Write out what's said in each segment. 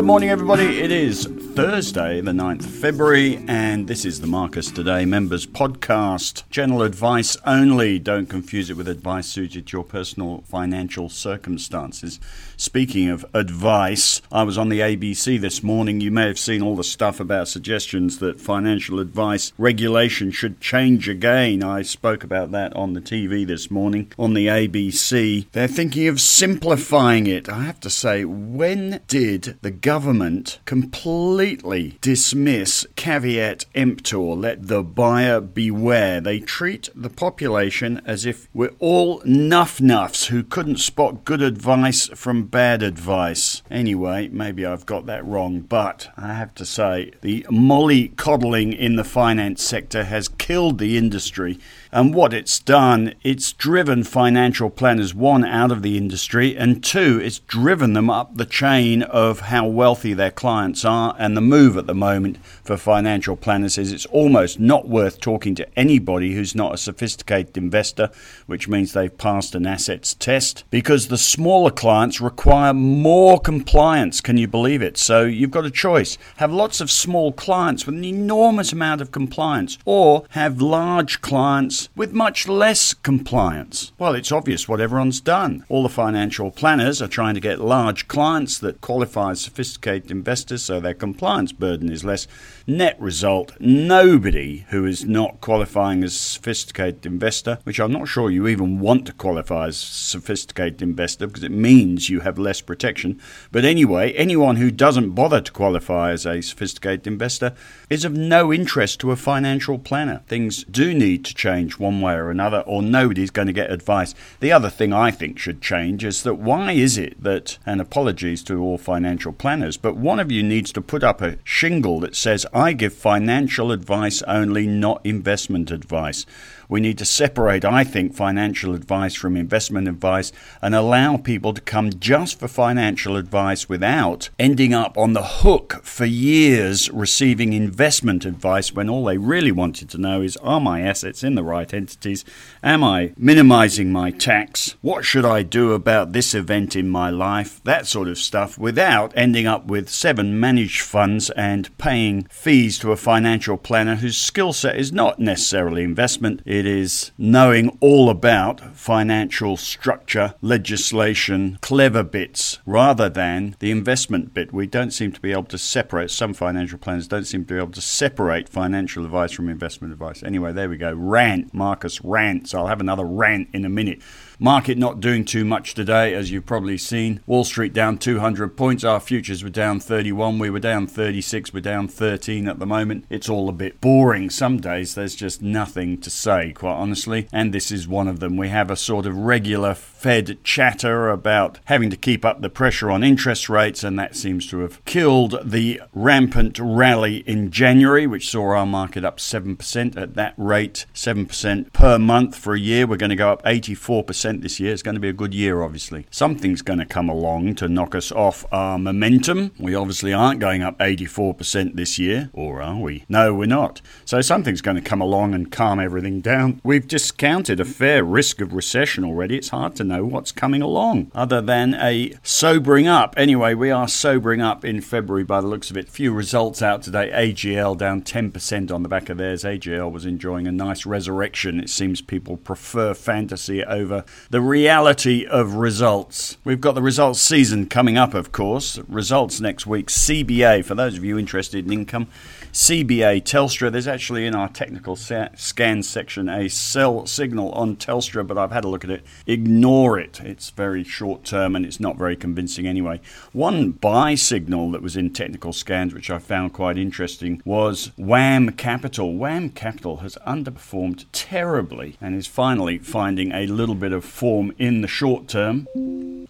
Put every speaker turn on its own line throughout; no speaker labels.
Good morning, everybody. It is Thursday, the 9th of February, and this is the Marcus Today Members Podcast. General advice only. Don't confuse it with advice suited to your personal financial circumstances. Speaking of advice, I was on the ABC this morning. You may have seen all the stuff about suggestions that financial advice regulation should change again. I spoke about that on the TV this morning on the ABC. They're thinking of simplifying it. I have to say, when did the government completely dismiss caveat emptor, let the buyer beware? They treat the population as if we're all nuff nuffs who couldn't spot good advice from bad advice. Anyway, maybe I've got that wrong, but I have to say the molly coddling in the finance sector has killed the industry. And what it's done, it's driven financial planners, one, out of the industry, and two, it's driven them up the chain of how wealthy their clients are. And the move at the moment for financial planners is it's almost not worth talking to anybody who's not a sophisticated investor, which means they've passed an assets test, because the smaller clients require more compliance. Can you believe it? So you've got a choice have lots of small clients with an enormous amount of compliance, or have large clients with much less compliance? Well, it's obvious what everyone's done. All the financial planners are trying to get large clients that qualify as sophisticated investors so their compliance burden is less. Net result nobody who is not qualifying as a sophisticated investor, which I'm not sure you even want to qualify as sophisticated investor because it means you have less protection. But anyway, anyone who doesn't bother to qualify as a sophisticated investor is of no interest to a financial planner. Things do need to change one way or another, or nobody's going to get advice. The other thing I think should change is that why is it that, and apologies to all financial planners, but one of you needs to put up a shingle that says, I give financial advice only, not investment advice. We need to separate, I think, financial advice from investment advice and allow people to come just for financial advice without ending up on the hook for years receiving investment advice when all they really wanted to know is are my assets in the right entities? Am I minimizing my tax? What should I do about this event in my life? That sort of stuff without ending up with seven managed funds and paying fees to a financial planner whose skill set is not necessarily investment. It is knowing all about financial structure, legislation, clever bits, rather than the investment bit. We don't seem to be able to separate, some financial planners don't seem to be able to separate financial advice from investment advice. Anyway, there we go. Rant. Marcus rants. I'll have another rant in a minute. Market not doing too much today, as you've probably seen. Wall Street down 200 points. Our futures were down 31. We were down 36. We're down 13 at the moment. It's all a bit boring. Some days there's just nothing to say, quite honestly. And this is one of them. We have a sort of regular Fed chatter about having to keep up the pressure on interest rates, and that seems to have killed the rampant rally in January, which saw our market up 7% at that rate, 7% per month for a year. We're going to go up 84% this year. It's going to be a good year, obviously. Something's going to come along to knock us off our momentum. We obviously aren't going up 84% this year, or are we? No, we're not. So something's going to come along and calm everything down. We've discounted a fair risk of recession already. It's hard to know what's coming along, other than a sobering up. Anyway, we are sobering up in February by the looks of it. Few results out today. AGL down 10% on the back of theirs. AGL was enjoying a nice resurrection. It seems people prefer fantasy over the reality of results. We've got the results season coming up, of course. Results next week. CBA, for those of you interested in income. CBA Telstra. There's actually in our technical sa- scan section a sell signal on Telstra, but I've had a look at it. Ignore it. It's very short term and it's not very convincing anyway. One buy signal that was in technical scans, which I found quite interesting, was WAM Capital. WAM Capital has underperformed terribly and is finally finding a little bit of form in the short term.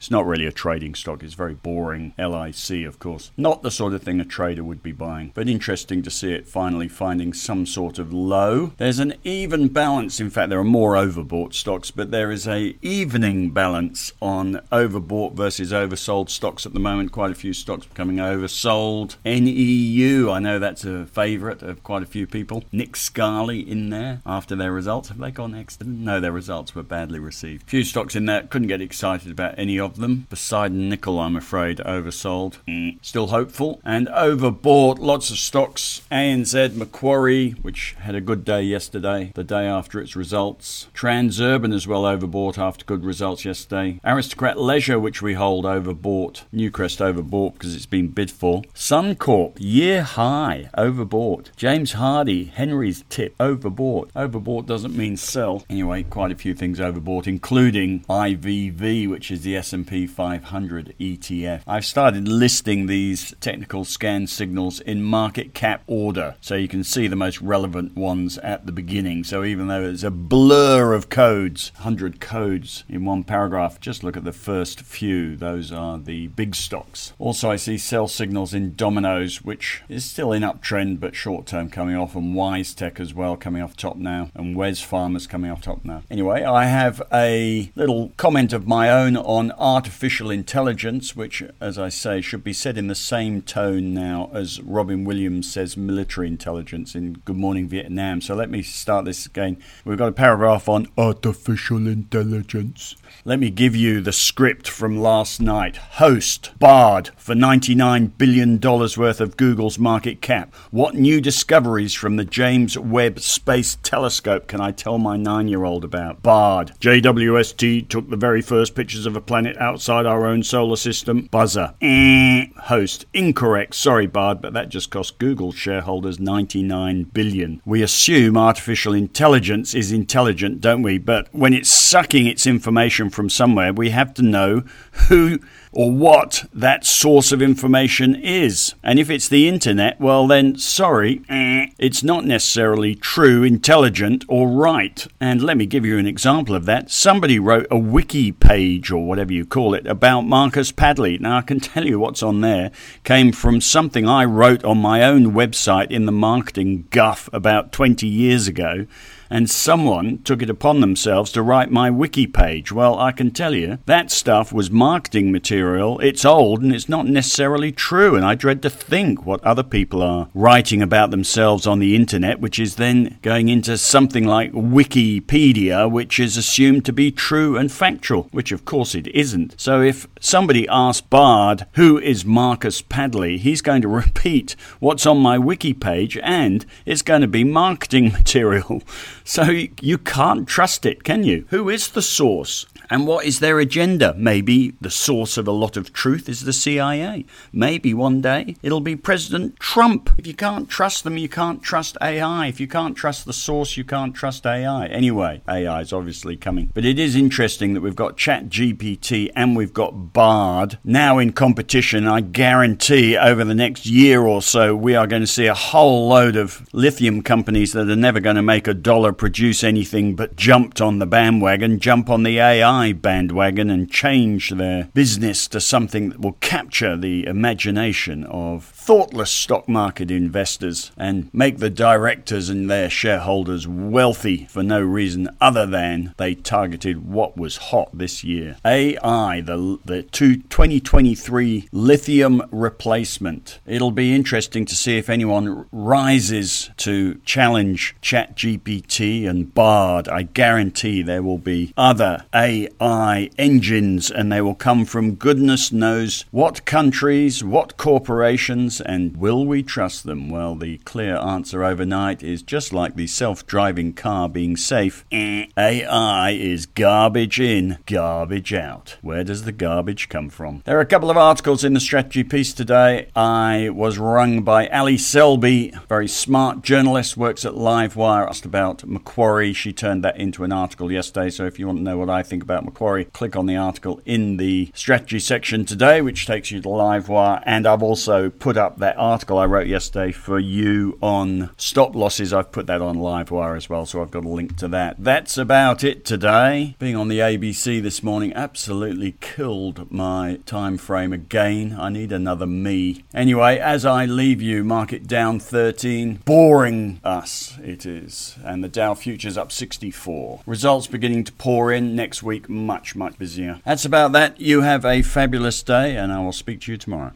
It's not really a trading stock, it's very boring. LIC, of course. Not the sort of thing a trader would be buying, but interesting to see it finally finding some sort of low. There's an even balance. In fact, there are more overbought stocks, but there is a evening balance on overbought versus oversold stocks at the moment. Quite a few stocks becoming oversold. NEU, I know that's a favourite of quite a few people. Nick Scali in there after their results. Have they gone excellent? No, their results were badly received. Few stocks in there. Couldn't get excited about any of them. Poseidon Nickel, I'm afraid, oversold. Mm. Still hopeful. And overbought lots of stocks. ANZ, Macquarie, which had a good day yesterday, the day after its results. Transurban as well overbought after good results yesterday. Aristocrat Leisure, which we hold overbought. Newcrest overbought because it's been bid for. Suncorp, year high, overbought. James Hardie, Henry's tip, overbought. Overbought doesn't mean sell. Anyway, quite a few things overbought, including IVV, which is the S&P 500 ETF. I've started listing these technical scan signals in market cap order, so you can see the most relevant ones at the beginning. So even though it's a blur of codes, 100 codes in one paragraph, just look at the first few. Those are the big stocks. Also, I see sell signals in Domino's, which is still in uptrend, but short term coming off, and WiseTech as well coming off top now, and Wesfarmers coming off top now. Anyway, I have a little comment of my own on artificial intelligence, which, as I say, should be said in the same tone now as Robin Williams says military intelligence in Good Morning Vietnam. So let me start this again. We've got a paragraph on artificial intelligence. Let me give you the script from last night. Host, Bard, for $99 billion worth of Google's market cap. What new discoveries from the James Webb Space Telescope can I tell my nine year old about? Bard. JWST took the very first pictures of a planet outside our own solar system. Buzzer. Eh. Host. Incorrect. Sorry, Bard, but that just cost Google shareholders 99 billion. We assume artificial intelligence is intelligent, don't we? But when it's sucking its information from somewhere, we have to know who or what that source of information is. And if it's the internet, well, then sorry, it's not necessarily true, intelligent, or right. And let me give you an example of that. Somebody wrote a wiki page, or whatever you call it, about Marcus Padley. Now, I can tell you what's on there came from something I wrote on my own website in the marketing guff about 20 years ago and someone took it upon themselves to write my wiki page. Well, I can tell you, that stuff was marketing material. It's old and it's not necessarily true, and I dread to think what other people are writing about themselves on the internet, which is then going into something like Wikipedia, which is assumed to be true and factual, which of course it isn't. So if somebody asks Bard, who is Marcus Padley, he's going to repeat what's on my wiki page, and it's going to be marketing material. So you can't trust it, can you? Who is the source? And what is their agenda? Maybe the source of a lot of truth is the CIA. Maybe one day it'll be President Trump. If you can't trust them, you can't trust AI. If you can't trust the source, you can't trust AI. Anyway, AI is obviously coming. But it is interesting that we've got ChatGPT and we've got Bard now in competition. I guarantee over the next year or so, we are going to see a whole load of lithium companies that are never going to make a dollar produce anything but jumped on the bandwagon, jump on the AI Bandwagon and change their business to something that will capture the imagination of thoughtless stock market investors and make the directors and their shareholders wealthy for no reason other than they targeted what was hot this year. AI, the, the 2023 lithium replacement. It'll be interesting to see if anyone rises to challenge ChatGPT and Bard. I guarantee there will be other AI AI engines, and they will come from goodness knows what countries, what corporations, and will we trust them? Well, the clear answer overnight is just like the self driving car being safe eh, AI is garbage in, garbage out. Where does the garbage come from? There are a couple of articles in the strategy piece today. I was rung by Ally Selby, very smart journalist, works at Livewire, asked about Macquarie. She turned that into an article yesterday. So if you want to know what I think about Macquarie, click on the article in the strategy section today, which takes you to Livewire. And I've also put up that article I wrote yesterday for you on stop losses. I've put that on Livewire as well. So I've got a link to that. That's about it today. Being on the ABC this morning absolutely killed my time frame again. I need another me. Anyway, as I leave you, market down 13. Boring us, it is. And the Dow futures up 64. Results beginning to pour in next week, much, much busier. That's about that. You have a fabulous day, and I will speak to you tomorrow.